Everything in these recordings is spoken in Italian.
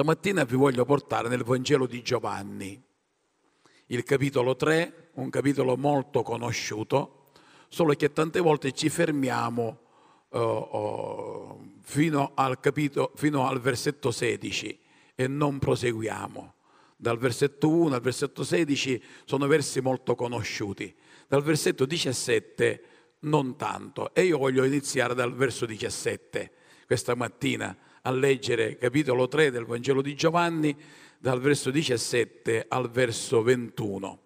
Stamattina vi voglio portare nel Vangelo di Giovanni, il capitolo 3, un capitolo molto conosciuto, solo che tante volte ci fermiamo uh, uh, fino, al capitolo, fino al versetto 16 e non proseguiamo. Dal versetto 1 al versetto 16 sono versi molto conosciuti, dal versetto 17 non tanto. E io voglio iniziare dal verso 17 questa mattina a leggere capitolo 3 del Vangelo di Giovanni, dal verso 17 al verso 21,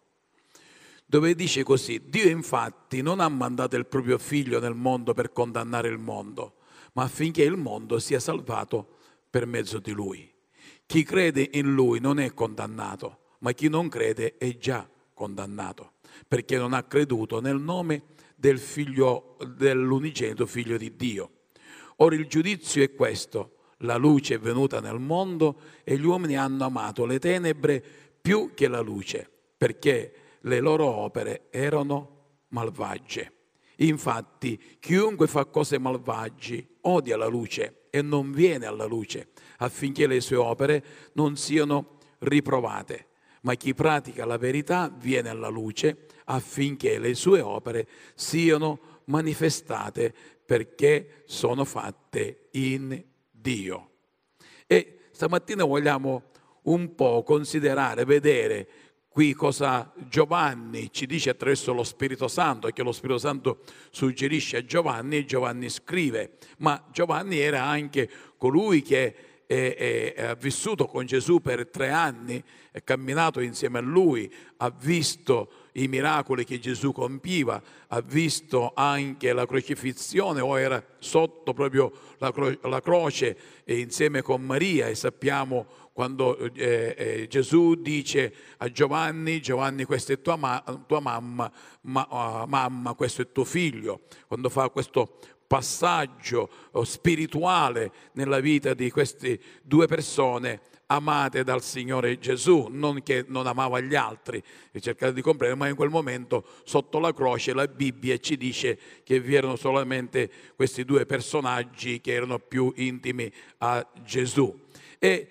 dove dice così, Dio infatti non ha mandato il proprio figlio nel mondo per condannare il mondo, ma affinché il mondo sia salvato per mezzo di lui. Chi crede in lui non è condannato, ma chi non crede è già condannato, perché non ha creduto nel nome del figlio dell'unigenito figlio di Dio. Ora il giudizio è questo la luce è venuta nel mondo e gli uomini hanno amato le tenebre più che la luce, perché le loro opere erano malvagie. Infatti, chiunque fa cose malvagie odia la luce e non viene alla luce, affinché le sue opere non siano riprovate. Ma chi pratica la verità viene alla luce affinché le sue opere siano manifestate perché sono fatte in Dio. E stamattina vogliamo un po' considerare, vedere qui cosa Giovanni ci dice attraverso lo Spirito Santo, che lo Spirito Santo suggerisce a Giovanni e Giovanni scrive, ma Giovanni era anche colui che ha vissuto con Gesù per tre anni, è camminato insieme a lui, ha visto i miracoli che Gesù compiva, ha visto anche la crocifissione o era sotto proprio la, cro- la croce insieme con Maria e sappiamo quando eh, eh, Gesù dice a Giovanni, Giovanni questa è tua, ma- tua mamma, ma- uh, mamma, questo è tuo figlio, quando fa questo passaggio oh, spirituale nella vita di queste due persone, amate dal Signore Gesù, non che non amava gli altri, e cercate di comprendere, ma in quel momento sotto la croce la Bibbia ci dice che vi erano solamente questi due personaggi che erano più intimi a Gesù. E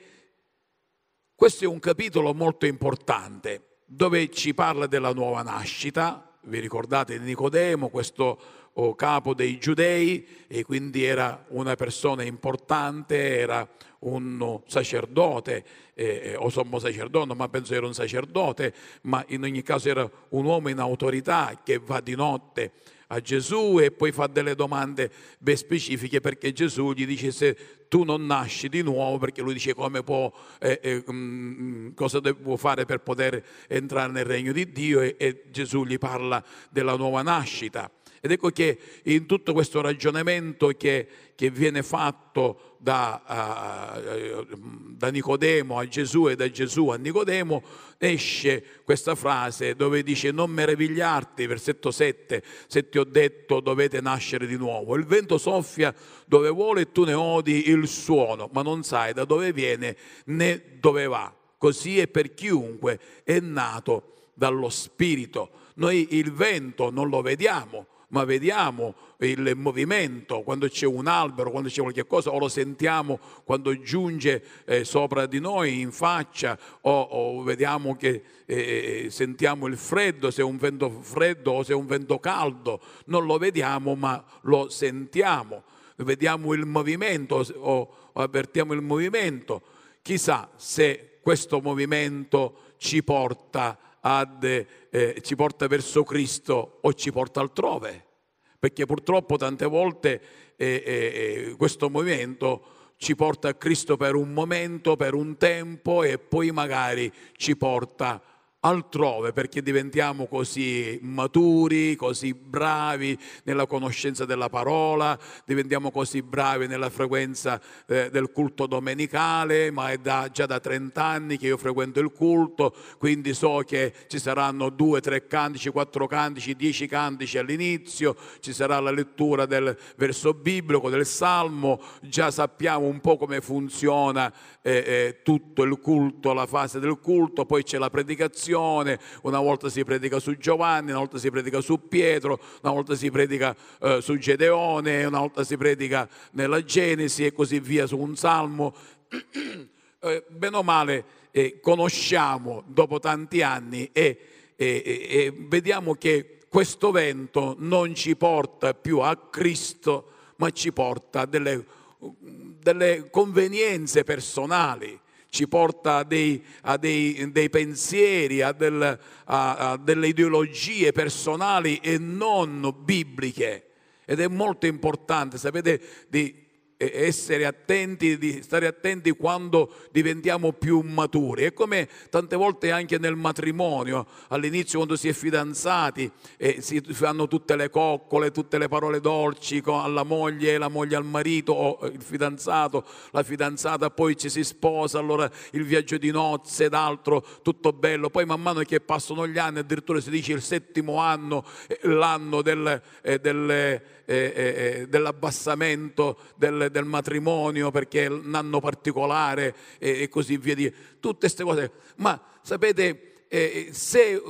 questo è un capitolo molto importante dove ci parla della nuova nascita, vi ricordate di Nicodemo, questo oh, capo dei giudei, e quindi era una persona importante, era un sacerdote eh, o sommo sacerdote, ma penso era un sacerdote, ma in ogni caso era un uomo in autorità che va di notte a Gesù e poi fa delle domande ben specifiche perché Gesù gli dice se tu non nasci di nuovo, perché lui dice come può, eh, eh, mm, cosa devo fare per poter entrare nel regno di Dio e, e Gesù gli parla della nuova nascita. Ed ecco che in tutto questo ragionamento che, che viene fatto da, uh, da, Nicodemo a Gesù e da Gesù a Nicodemo, esce questa frase dove dice non meravigliarti, versetto 7, se ti ho detto dovete nascere di nuovo. Il vento soffia dove vuole e tu ne odi il suono, ma non sai da dove viene né dove va. Così è per chiunque è nato dallo Spirito. Noi il vento non lo vediamo, ma vediamo il movimento quando c'è un albero, quando c'è qualche cosa, o lo sentiamo quando giunge eh, sopra di noi in faccia, o, o vediamo che eh, sentiamo il freddo, se è un vento freddo o se è un vento caldo, non lo vediamo ma lo sentiamo, vediamo il movimento o, o avvertiamo il movimento. Chissà se questo movimento ci porta a ad, eh, ci porta verso Cristo o ci porta altrove. Perché purtroppo tante volte eh, eh, questo movimento ci porta a Cristo per un momento, per un tempo e poi magari ci porta altrove perché diventiamo così maturi, così bravi nella conoscenza della parola, diventiamo così bravi nella frequenza eh, del culto domenicale, ma è da, già da 30 anni che io frequento il culto, quindi so che ci saranno due, tre cantici, quattro cantici, dieci cantici all'inizio, ci sarà la lettura del verso biblico, del salmo, già sappiamo un po' come funziona eh, eh, tutto il culto, la fase del culto, poi c'è la predicazione, predicazione, una volta si predica su Giovanni, una volta si predica su Pietro, una volta si predica eh, su Gedeone, una volta si predica nella Genesi e così via su un salmo. eh, bene o male eh, conosciamo dopo tanti anni e, e, e vediamo che questo vento non ci porta più a Cristo, ma ci porta a delle, delle convenienze personali ci porta a dei, a dei, dei pensieri, a, del, a, a delle ideologie personali e non bibliche. Ed è molto importante, sapete, di essere attenti, di stare attenti quando diventiamo più maturi. È come tante volte anche nel matrimonio, all'inizio quando si è fidanzati eh, si fanno tutte le coccole, tutte le parole dolci alla moglie, la moglie al marito o il fidanzato, la fidanzata, poi ci si sposa, allora il viaggio di nozze ed altro, tutto bello. Poi man mano che passano gli anni, addirittura si dice il settimo anno, eh, l'anno del, eh, del eh, eh, dell'abbassamento del, del, matrimonio perché è un anno particolare e, e così via. Di, tutte queste cose. Ma sapete, eh, se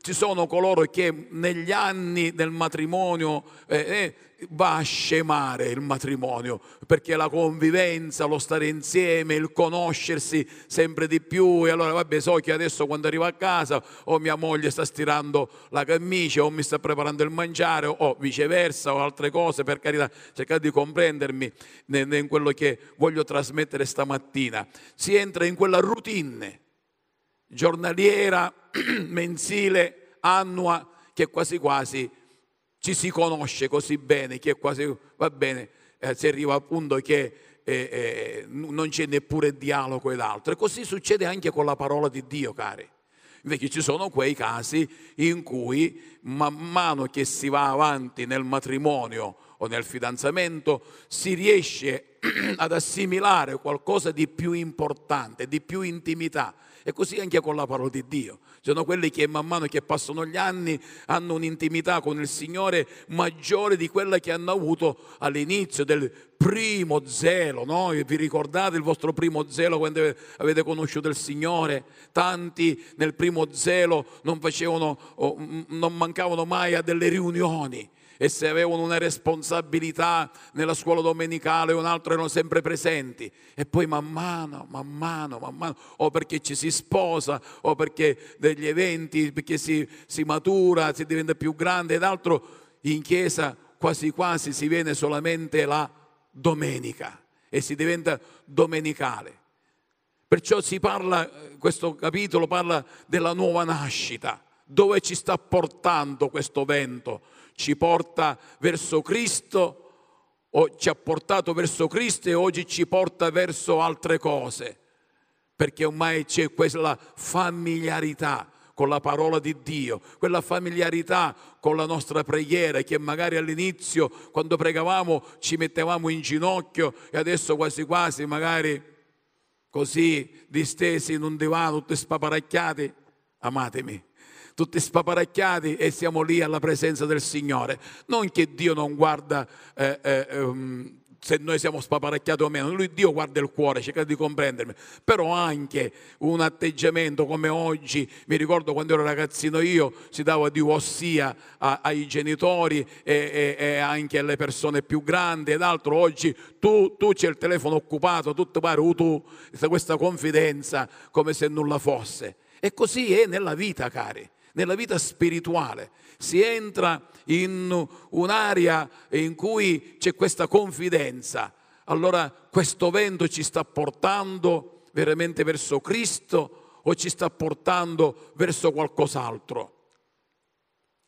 ci sono coloro che negli anni del matrimonio eh, eh va a scemare il matrimonio, perché la convivenza, lo stare insieme, il conoscersi sempre di più e allora vabbè so che adesso quando arrivo a casa o mia moglie sta stirando la camicia o mi sta preparando il mangiare o viceversa o altre cose, per carità cercate di comprendermi in quello che voglio trasmettere stamattina. Si entra in quella routine giornaliera, mensile, annua, che quasi quasi ci si conosce così bene che quasi va bene, eh, si arriva al punto che eh, eh, non c'è neppure dialogo ed altro. E così succede anche con la parola di Dio, cari. Invece ci sono quei casi in cui man mano che si va avanti nel matrimonio o nel fidanzamento si riesce ad assimilare qualcosa di più importante, di più intimità e così anche con la parola di Dio. Sono quelli che man mano che passano gli anni hanno un'intimità con il Signore maggiore di quella che hanno avuto all'inizio del primo zelo. No? Vi ricordate il vostro primo zelo quando avete conosciuto il Signore? Tanti nel primo zelo non, facevano, non mancavano mai a delle riunioni e se avevano una responsabilità nella scuola domenicale o un'altra erano sempre presenti e poi man mano, man mano, man mano, o perché ci si sposa o perché degli eventi, perché si, si matura, si diventa più grande ed altro, in chiesa quasi quasi si viene solamente la domenica e si diventa domenicale. Perciò si parla, questo capitolo parla della nuova nascita, dove ci sta portando questo vento ci porta verso Cristo o ci ha portato verso Cristo e oggi ci porta verso altre cose, perché ormai c'è quella familiarità con la parola di Dio, quella familiarità con la nostra preghiera che magari all'inizio quando pregavamo ci mettevamo in ginocchio e adesso quasi quasi magari così distesi in un divano, tutti spaparacchiati, amatemi tutti spaparacchiati e siamo lì alla presenza del Signore. Non che Dio non guarda eh, eh, um, se noi siamo spaparacchiati o meno, lui Dio guarda il cuore, cerca di comprendermi, però anche un atteggiamento come oggi, mi ricordo quando ero ragazzino io, si dava di ossia a, ai genitori e, e, e, anche alle persone più grandi ed altro, oggi tu, tu c'è il telefono occupato, tutto pare tu, questa confidenza come se nulla fosse. E così è nella vita, cari nella vita spirituale. Si entra in un'area in cui c'è questa confidenza. Allora questo vento ci sta portando veramente verso Cristo o ci sta portando verso qualcos'altro.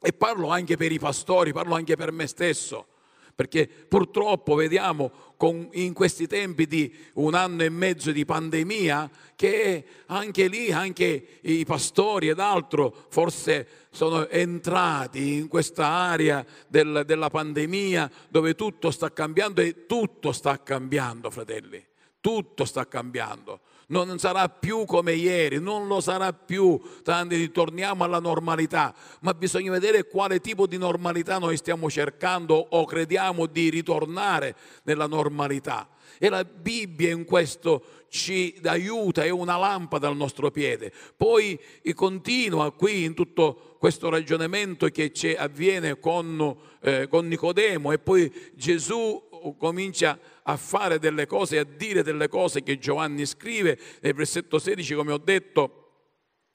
E parlo anche per i pastori, parlo anche per me stesso perché purtroppo vediamo con, in questi tempi di un anno e mezzo di pandemia che anche lì, anche i pastori ed altro forse sono entrati in questa area del, della pandemia dove tutto sta cambiando e tutto sta cambiando, fratelli, tutto sta cambiando non sarà più come ieri, non lo sarà più, tanti ritorniamo alla normalità, ma bisogna vedere quale tipo di normalità noi stiamo cercando o crediamo di ritornare nella normalità. E la Bibbia in questo ci aiuta, è una lampada al nostro piede. Poi continua qui in tutto questo ragionamento che avviene con, eh, con Nicodemo e poi Gesù comincia a fare delle cose, a dire delle cose che Giovanni scrive, nel versetto 16, come ho detto,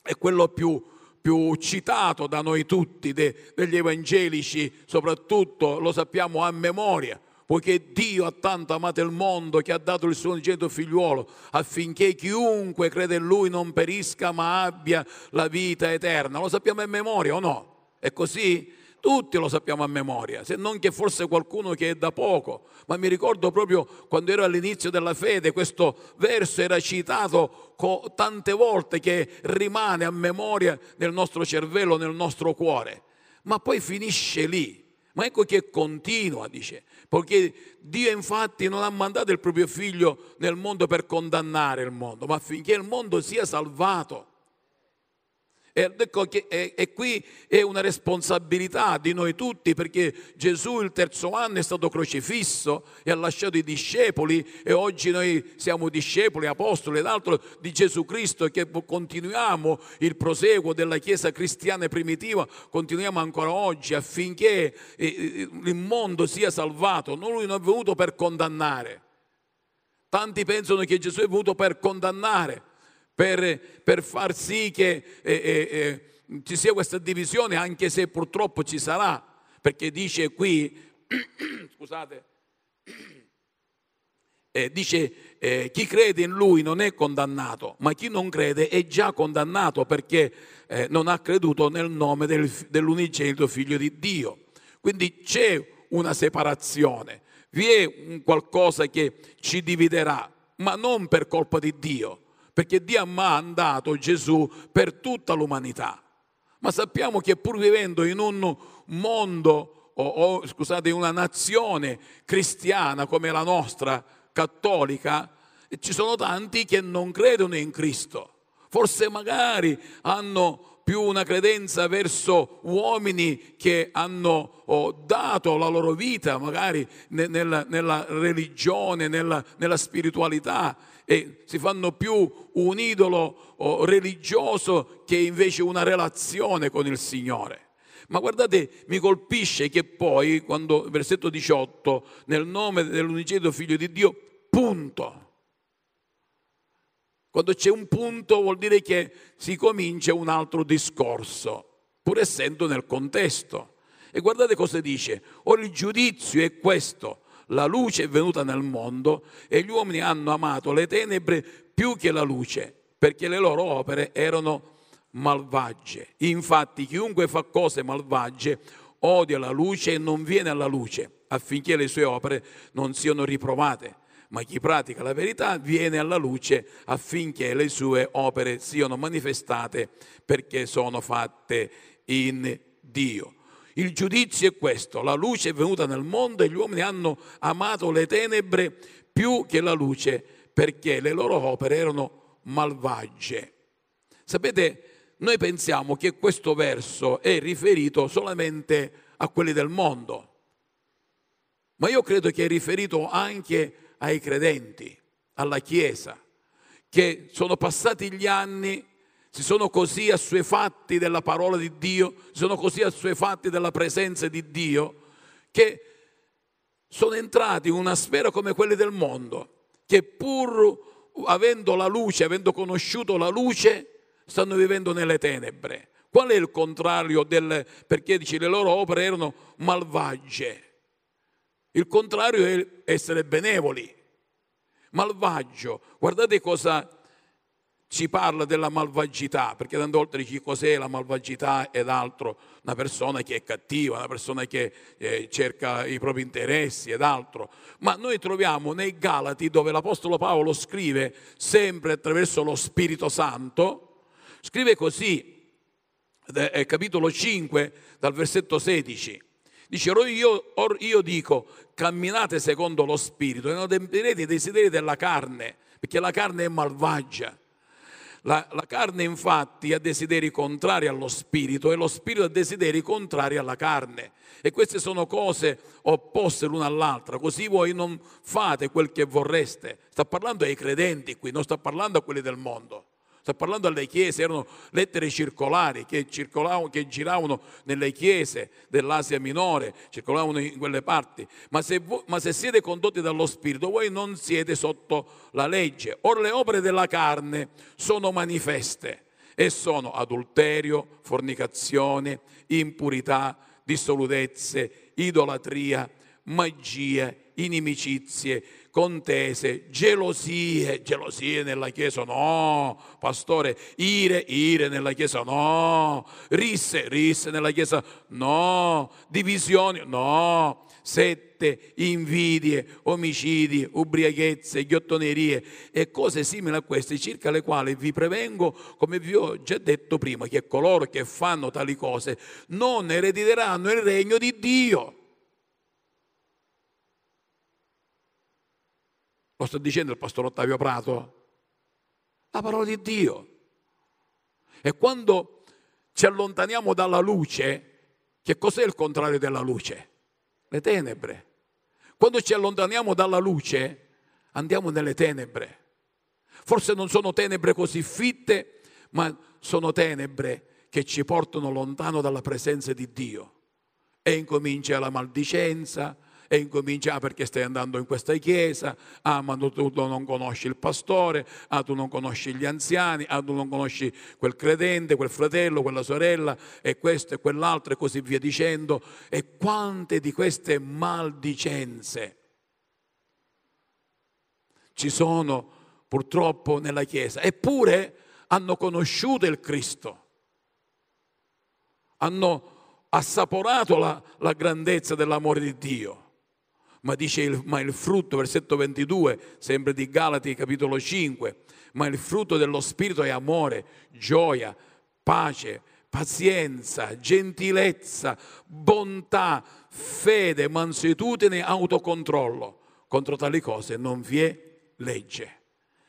è quello più, più citato da noi tutti, de, degli evangelici, soprattutto lo sappiamo a memoria poiché Dio ha tanto amato il mondo che ha dato il suo unigenito figliuolo affinché chiunque crede in lui non perisca ma abbia la vita eterna. Lo sappiamo a memoria o no? È così? Tutti lo sappiamo a memoria, se non che forse qualcuno che è da poco, ma mi ricordo proprio quando ero all'inizio della fede, questo verso era citato tante volte che rimane a memoria nel nostro cervello, nel nostro cuore, ma poi finisce lì. Ma ecco che continua, dice, perché Dio infatti non ha mandato il proprio figlio nel mondo per condannare il mondo, ma affinché il mondo sia salvato. E, ecco che, e, e, qui è una responsabilità di noi tutti perché Gesù il terzo anno è stato crocifisso e ha lasciato i discepoli e oggi noi siamo discepoli, apostoli ed altro di Gesù Cristo e che continuiamo il proseguo della Chiesa cristiana primitiva, continuiamo ancora oggi affinché eh, eh, il mondo sia salvato. Lui non è venuto per condannare. Tanti pensano che Gesù è venuto per condannare per, per far sì che eh, eh, eh, ci sia questa divisione, anche se purtroppo ci sarà, perché dice qui, scusate, eh, dice eh, chi crede in lui non è condannato, ma chi non crede è già condannato perché eh, non ha creduto nel nome del, dell'unigenito figlio di Dio. Quindi c'è una separazione, vi è qualcosa che ci dividerà, ma non per colpa di Dio perché Dio ha mandato Gesù per tutta l'umanità. Ma sappiamo che pur vivendo in un mondo, o, o scusate, in una nazione cristiana come la nostra, cattolica, ci sono tanti che non credono in Cristo. Forse magari hanno più una credenza verso uomini che hanno oh, dato la loro vita magari nella, nella religione, nella, nella spiritualità e si fanno più un idolo religioso che invece una relazione con il Signore. Ma guardate, mi colpisce che poi, quando, versetto 18, nel nome dell'unigenito figlio di Dio, punto. Quando c'è un punto vuol dire che si comincia un altro discorso, pur essendo nel contesto. E guardate cosa dice, ora il giudizio è questo, la luce è venuta nel mondo e gli uomini hanno amato le tenebre più che la luce, perché le loro opere erano malvagie. Infatti chiunque fa cose malvagie odia la luce e non viene alla luce, affinché le sue opere non siano riprovate. Ma chi pratica la verità viene alla luce affinché le sue opere siano manifestate perché sono fatte in Dio. Il giudizio è questo, la luce è venuta nel mondo e gli uomini hanno amato le tenebre più che la luce perché le loro opere erano malvagie. Sapete, noi pensiamo che questo verso è riferito solamente a quelli del mondo, ma io credo che è riferito anche ai credenti, alla Chiesa, che sono passati gli anni si sono così assuefatti della parola di Dio, si sono così assuefatti della presenza di Dio, che sono entrati in una sfera come quelle del mondo, che pur avendo la luce, avendo conosciuto la luce, stanno vivendo nelle tenebre. Qual è il contrario del perché dice le loro opere erano malvagie? Il contrario è essere benevoli. Malvagio. Guardate cosa ci parla della malvagità, perché tante volte dici cos'è la malvagità ed altro, una persona che è cattiva, una persona che eh, cerca i propri interessi ed altro. Ma noi troviamo nei Galati, dove l'Apostolo Paolo scrive sempre attraverso lo Spirito Santo, scrive così, capitolo 5, dal versetto 16. Dice, or io, or io dico, camminate secondo lo Spirito e non adempirete i desideri della carne, perché la carne è malvagia la, la, carne infatti ha desideri contrari allo spirito e lo spirito ha desideri contrari alla carne. E queste sono cose opposte l'una all'altra, così voi non fate quel che vorreste. Sta parlando ai credenti qui, non sta parlando a quelli del mondo. Sta parlando alle chiese, erano lettere circolari che, che giravano nelle chiese dell'Asia minore, circolavano in quelle parti. Ma se, voi, ma se siete condotti dallo Spirito, voi non siete sotto la legge. Ora le opere della carne sono manifeste e sono adulterio, fornicazione, impurità, dissolutezze, idolatria, magie, inimicizie, contese, gelosie, gelosie nella Chiesa no, pastore, ire, ire nella Chiesa no, risse, risse nella Chiesa no, divisioni no, sette, invidie, omicidi, ubriachezze, ghiottonerie e cose simili a queste, circa le quali vi prevengo, come vi ho già detto prima, che coloro che fanno tali cose non erediteranno il regno di Dio. Lo sta dicendo il pastore Ottavio Prato? La parola di Dio. E quando ci allontaniamo dalla luce, che cos'è il contrario della luce? Le tenebre. Quando ci allontaniamo dalla luce, andiamo nelle tenebre. Forse non sono tenebre così fitte, ma sono tenebre che ci portano lontano dalla presenza di Dio. E incomincia la maldicenza, e incomincia ah, perché stai andando in questa chiesa, ah ma tu, tu non conosci il pastore, ah tu non conosci gli anziani, ah tu non conosci quel credente, quel fratello, quella sorella? E questo e quell'altro e così via dicendo. E quante di queste maldicenze ci sono purtroppo nella Chiesa, eppure hanno conosciuto il Cristo, hanno assaporato la, la grandezza dell'amore di Dio ma dice il, ma il frutto, versetto 22, sempre di Galati capitolo 5, ma il frutto dello Spirito è amore, gioia, pace, pazienza, gentilezza, bontà, fede, mansuetudine, autocontrollo. Contro tali cose non vi è legge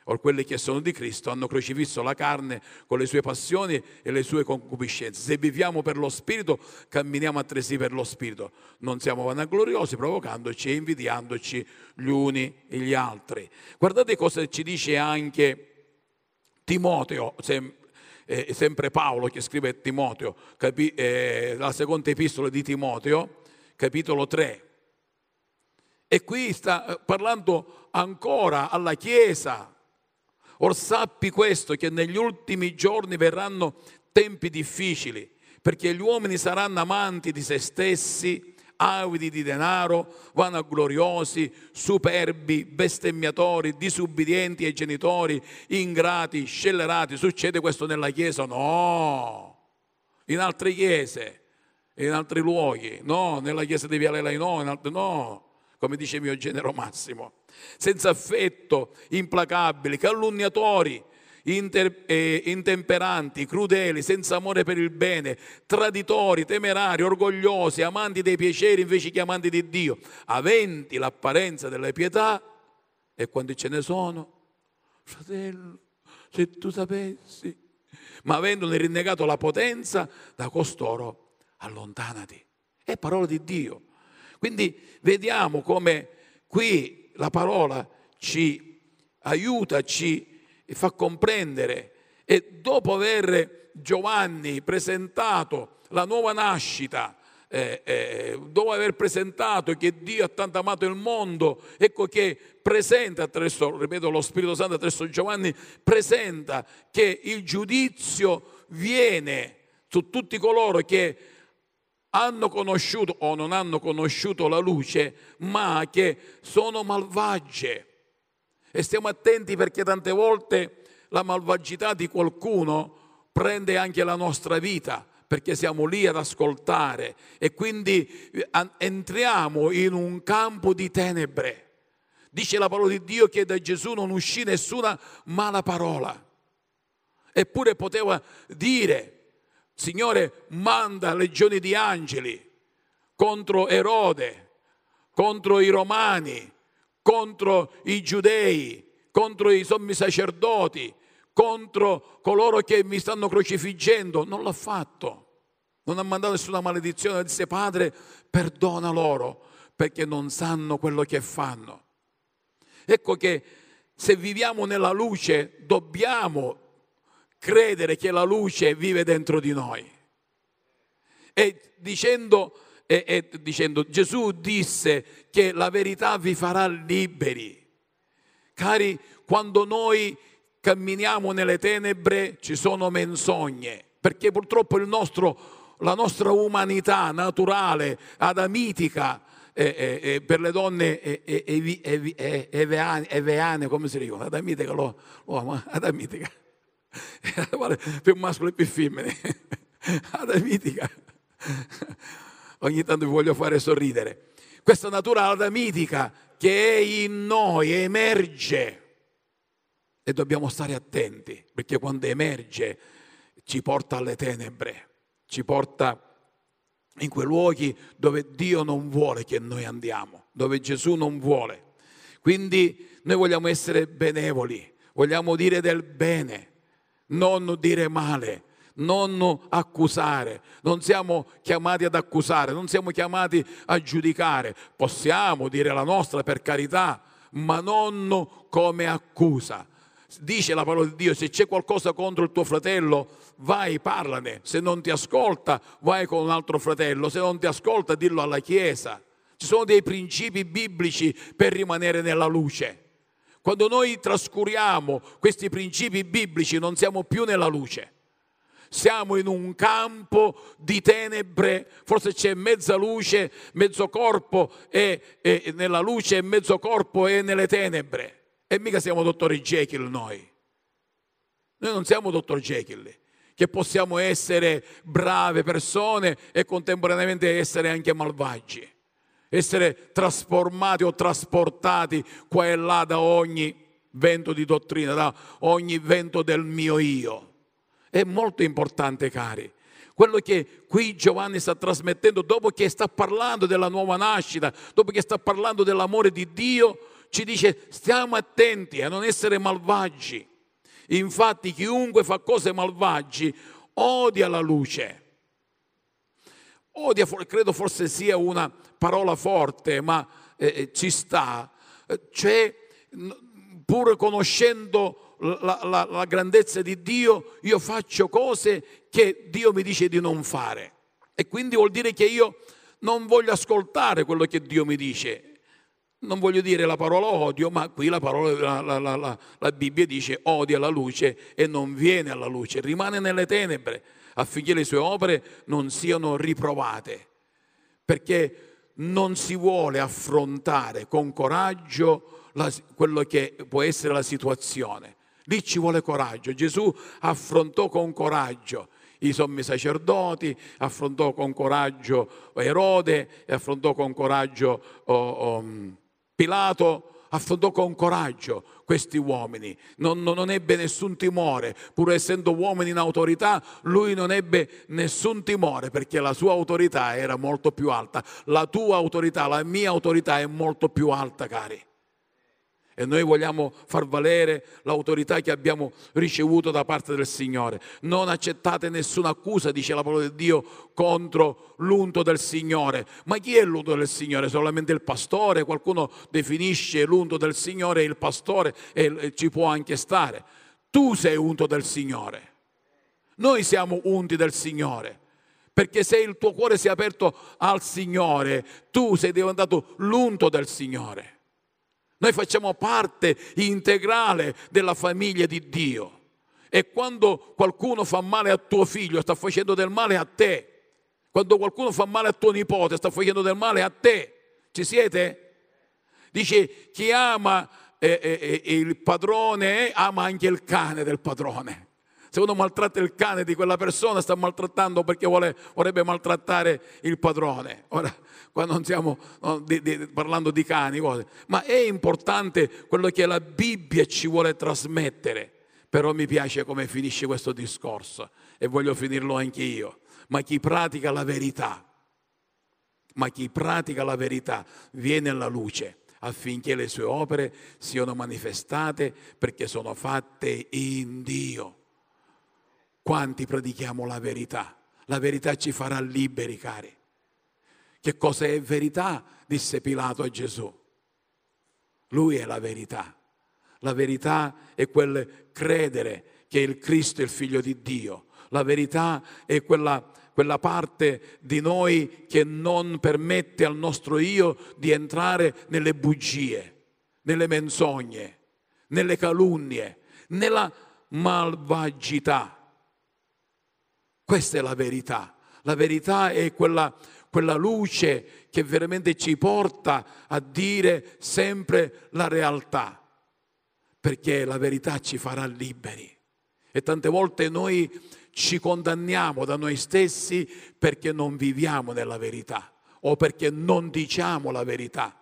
o quelli che sono di Cristo hanno crocifisso la carne con le sue passioni e le sue concupiscenze. Se viviamo per lo Spirito, camminiamo altresì per lo Spirito. Non siamo vanagloriosi, provocandoci e invidiandoci gli uni e gli altri. Guardate cosa ci dice anche Timoteo, sempre Paolo che scrive Timoteo, eh, la seconda epistola di Timoteo, capitolo 3. E qui sta eh, parlando ancora alla Chiesa, Or sappi questo, che negli ultimi giorni verranno tempi difficili, perché gli uomini saranno amanti di se stessi, avidi di denaro, vanagloriosi, superbi, bestemmiatori, disubbidienti ai genitori, ingrati, scellerati. Succede questo nella Chiesa? No. In altre chiese, in altri luoghi, no, nella Chiesa di Viale Lai no, in altre, no come dice mio genero Massimo, senza affetto, implacabili, calunniatori, inter, eh, intemperanti, crudeli, senza amore per il bene, traditori, temerari, orgogliosi, amanti dei piaceri invece che amanti di Dio, aventi l'apparenza della pietà e quando ce ne sono, fratello, se tu sapessi, ma avendone rinnegato la potenza, da costoro allontanati. È parola di Dio. Quindi vediamo come qui la parola ci aiuta, ci fa comprendere. E dopo aver Giovanni presentato la nuova nascita, eh, eh, dopo aver presentato che Dio ha tanto amato il mondo, ecco che presenta attraverso, ripeto, lo Spirito Santo attraverso Giovanni, presenta che il giudizio viene su tutti coloro che hanno conosciuto o non hanno conosciuto la luce, ma che sono malvagie. E stiamo attenti perché tante volte la malvagità di qualcuno prende anche la nostra vita, perché siamo lì ad ascoltare e quindi eh, entriamo in un campo di tenebre. Dice la parola di Dio che da Gesù non uscì nessuna mala parola. Eppure poteva dire, Signore manda legioni di angeli contro Erode, contro i romani, contro i giudei, contro i sommi sacerdoti, contro coloro che mi stanno crocifiggendo. Non l'ha fatto. Non ha mandato nessuna maledizione, disse Padre, perdona loro perché non sanno quello che fanno. Ecco che se viviamo nella luce dobbiamo credere che la luce vive dentro di noi. E dicendo, e, e dicendo Gesù disse che la verità vi farà liberi. Cari, quando noi camminiamo nelle tenebre ci sono menzogne, perché purtroppo nostro, la nostra umanità naturale, adamitica, eh, eh, per le donne eveane, come si dicono? Adamitica, l'uomo, adamitica. più mascolo e più femmine. Adamitica. Ogni tanto vi voglio fare sorridere. Questa natura adamitica che è in noi emerge e dobbiamo stare attenti perché quando emerge ci porta alle tenebre, ci porta in quei luoghi dove Dio non vuole che noi andiamo, dove Gesù non vuole. Quindi noi vogliamo essere benevoli, vogliamo dire del bene, non dire male, non accusare, non siamo chiamati ad accusare, non siamo chiamati a giudicare, possiamo dire la nostra per carità, ma non come accusa. Dice la parola di Dio, se c'è qualcosa contro il tuo fratello, vai, parlane. Se non ti ascolta, vai con un altro fratello. Se non ti ascolta, dillo alla Chiesa. Ci sono dei principi biblici per rimanere nella luce. Quando noi trascuriamo questi principi biblici non siamo più nella luce. Siamo in un campo di tenebre, forse c'è mezza luce, mezzo corpo è, è nella luce e mezzo corpo è nelle tenebre. E mica siamo dottori Jekyll noi. Noi non siamo dottor Jekyll, che possiamo essere brave persone e contemporaneamente essere anche malvagi essere trasformati o trasportati qua e là da ogni vento di dottrina, da ogni vento del mio io. È molto importante, cari. Quello che qui Giovanni sta trasmettendo, dopo che sta parlando della nuova nascita, dopo che sta parlando dell'amore di Dio, ci dice stiamo attenti a non essere malvagi. Infatti chiunque fa cose malvagi odia la luce. Odia, credo forse sia una parola forte, ma eh, eh ci sta, cioè pur conoscendo la, la, la grandezza di Dio, io faccio cose che Dio mi dice di non fare. E quindi vuol dire che io non voglio ascoltare quello che Dio mi dice. Non voglio dire la parola odio, ma qui la, parola, la, la, la Bibbia dice odia la luce e non viene alla luce, rimane nelle tenebre affinché le sue opere non siano riprovate. Perché non si vuole affrontare con coraggio la, quello che può essere la situazione. Lì ci vuole coraggio. Gesù affrontò con coraggio i sommi sacerdoti, affrontò con coraggio Erode, affrontò con coraggio oh, oh, Pilato, affrontò con coraggio questi uomini, non, non, ebbe nessun timore, pur essendo uomini in autorità, lui non ebbe nessun timore perché la sua autorità era molto più alta, la tua autorità, la mia autorità è molto più alta, cari e noi vogliamo far valere l'autorità che abbiamo ricevuto da parte del Signore. Non accettate nessuna accusa, dice la parola di Dio, contro l'unto del Signore. Ma chi è l'unto del Signore? Solamente il pastore? Qualcuno definisce l'unto del Signore il pastore e ci può anche stare. Tu sei unto del Signore. Noi siamo unti del Signore perché se il tuo cuore si è aperto al Signore, tu sei diventato l'unto del Signore. Noi facciamo parte integrale della famiglia di Dio. E quando qualcuno fa male a tuo figlio, sta facendo del male a te. Quando qualcuno fa male a tuo nipote, sta facendo del male a te. Ci siete? Dice, chi ama eh, eh, eh il padrone ama anche il cane del padrone. Se uno maltratta il cane di quella persona, sta maltrattando perché vuole, vorrebbe maltrattare il padrone. Ora, qua non stiamo no, di, di, parlando di cani, cose. ma è importante quello che la Bibbia ci vuole trasmettere. Però mi piace come finisce questo discorso e voglio finirlo anche io. Ma chi pratica la verità, ma chi pratica la verità viene alla luce affinché le sue opere siano manifestate perché sono fatte in Dio. Quanti predichiamo la verità? La verità ci farà liberi, cari. Che cosa è verità? disse Pilato a Gesù. Lui è la verità. La verità è quel credere che il Cristo è il figlio di Dio. La verità è quella, quella parte di noi che non permette al nostro io di entrare nelle bugie, nelle menzogne, nelle calunnie, nella malvagità. Questa è la verità. La verità è quella, quella luce che veramente ci porta a dire sempre la realtà, perché la verità ci farà liberi. E tante volte noi ci condanniamo da noi stessi perché non viviamo nella verità o perché non diciamo la verità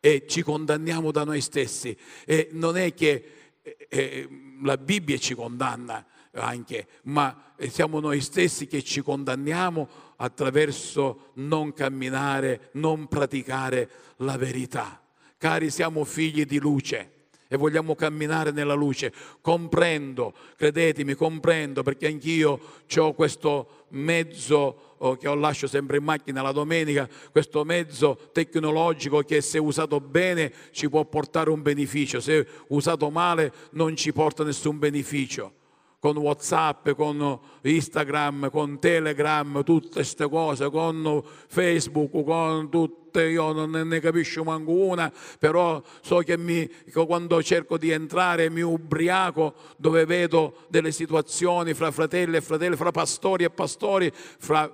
e ci condanniamo da noi stessi. E non è che eh, eh la Bibbia ci condanna anche, ma siamo noi stessi che ci condanniamo attraverso non camminare, non praticare la verità. Cari, siamo figli di luce e vogliamo camminare nella luce. Comprendo, credetemi, comprendo perché anch'io ho questo mezzo oh, che ho lasciato sempre in macchina la domenica, questo mezzo tecnologico che se usato bene ci può portare un beneficio, se usato male non ci porta nessun beneficio con Whatsapp, con Instagram, con Telegram, tutte queste cose, con Facebook, con tutte, io non ne capisco manco una, però so che, mi, che quando cerco di entrare mi ubriaco dove vedo delle situazioni fra fratelli e fratelli, fra pastori e pastori, fra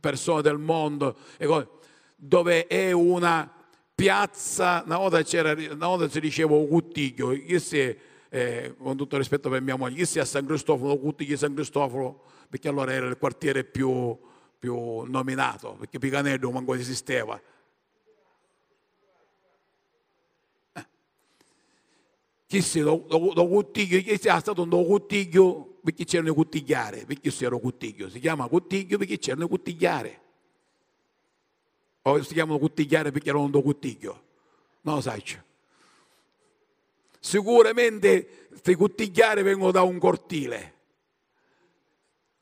persone del mondo, dove è una piazza, una volta, c'era, una volta si diceva un cuttiglio, che si eh, con tutto rispetto per mia moglie, chi sia San Cristoforo, tutti di San Cristoforo, perché allora era il quartiere più, più nominato, perché Picanello manco esisteva. Eh. Chi do, do cuttiglio, chi sia stato un cuttiglio perché c'erano i cuttigliare, perché si era cuttiglio, si chiama cuttiglio perché c'erano i cuttigliare. O si chiamano cuttigliare perché erano un cuttiglio. Non lo sai. Sicuramente questi cuttigliari vengono da un cortile.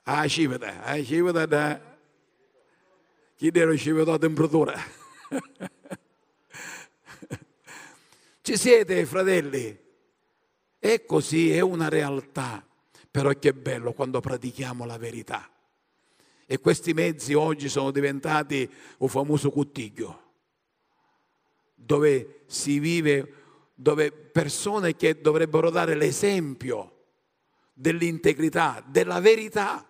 Ah, civita, ah, civita da... Chi era civita a temperatura? Ci siete, fratelli? È così, è una realtà. Però che bello quando pratichiamo la verità. E questi mezzi oggi sono diventati un famoso cuttiglio, dove si vive dove persone che dovrebbero dare l'esempio dell'integrità, della verità,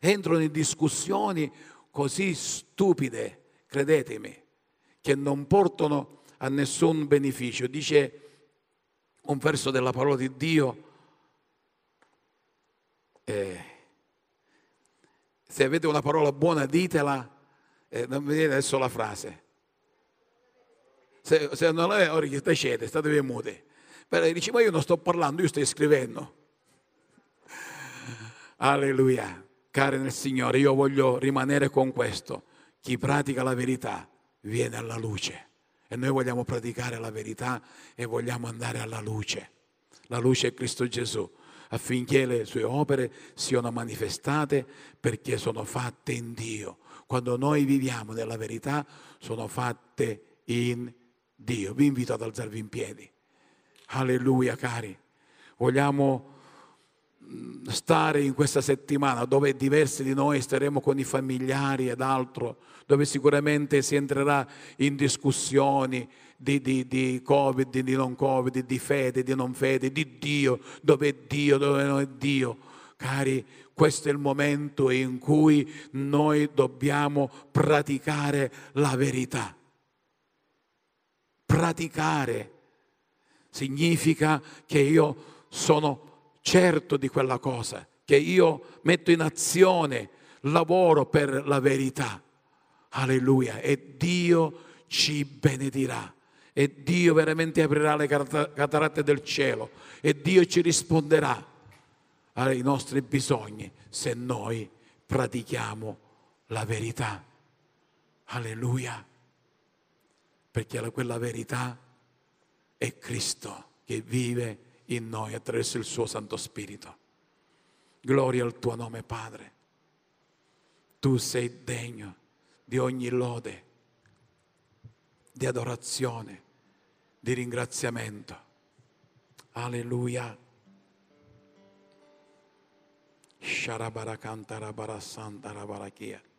entrano in discussioni così stupide, credetemi, che non portano a nessun beneficio. Dice un verso della parola di Dio, eh, se avete una parola buona ditela, eh, non vedete adesso la frase, se, se non è, ora che tacete, state muti. Però dice, ma io non sto parlando, io sto scrivendo. Alleluia. Cari nel Signore, io voglio rimanere con questo. Chi pratica la verità viene alla luce. E noi vogliamo praticare la verità e vogliamo andare alla luce. La luce è Cristo Gesù, affinché le sue opere siano manifestate perché sono fatte in Dio. Quando noi viviamo nella verità, sono fatte in Dio. Vi invito ad alzarvi in piedi. Alleluia, cari. Vogliamo mm, stare in questa settimana dove diversi di noi staremo con i familiari ed altro, dove sicuramente si entrerà in discussioni di, di, di Covid, di non Covid, di fede, di non fede, di Dio, dove è Dio, dove non è Dio. Cari, questo è il momento in cui noi dobbiamo praticare la verità praticare. Significa che io sono certo di quella cosa, che io metto in azione, lavoro per la verità. Alleluia. E Dio ci benedirà. E Dio veramente aprirà le cataratte del cielo. E Dio ci risponderà ai nostri bisogni se noi pratichiamo la verità. Alleluia perché quella verità è Cristo che vive in noi attraverso il suo Santo Spirito. Gloria al tuo nome, Padre. Tu sei degno di ogni lode, di adorazione, di ringraziamento. Alleluia. sharabara cantara bara santa rabarachia.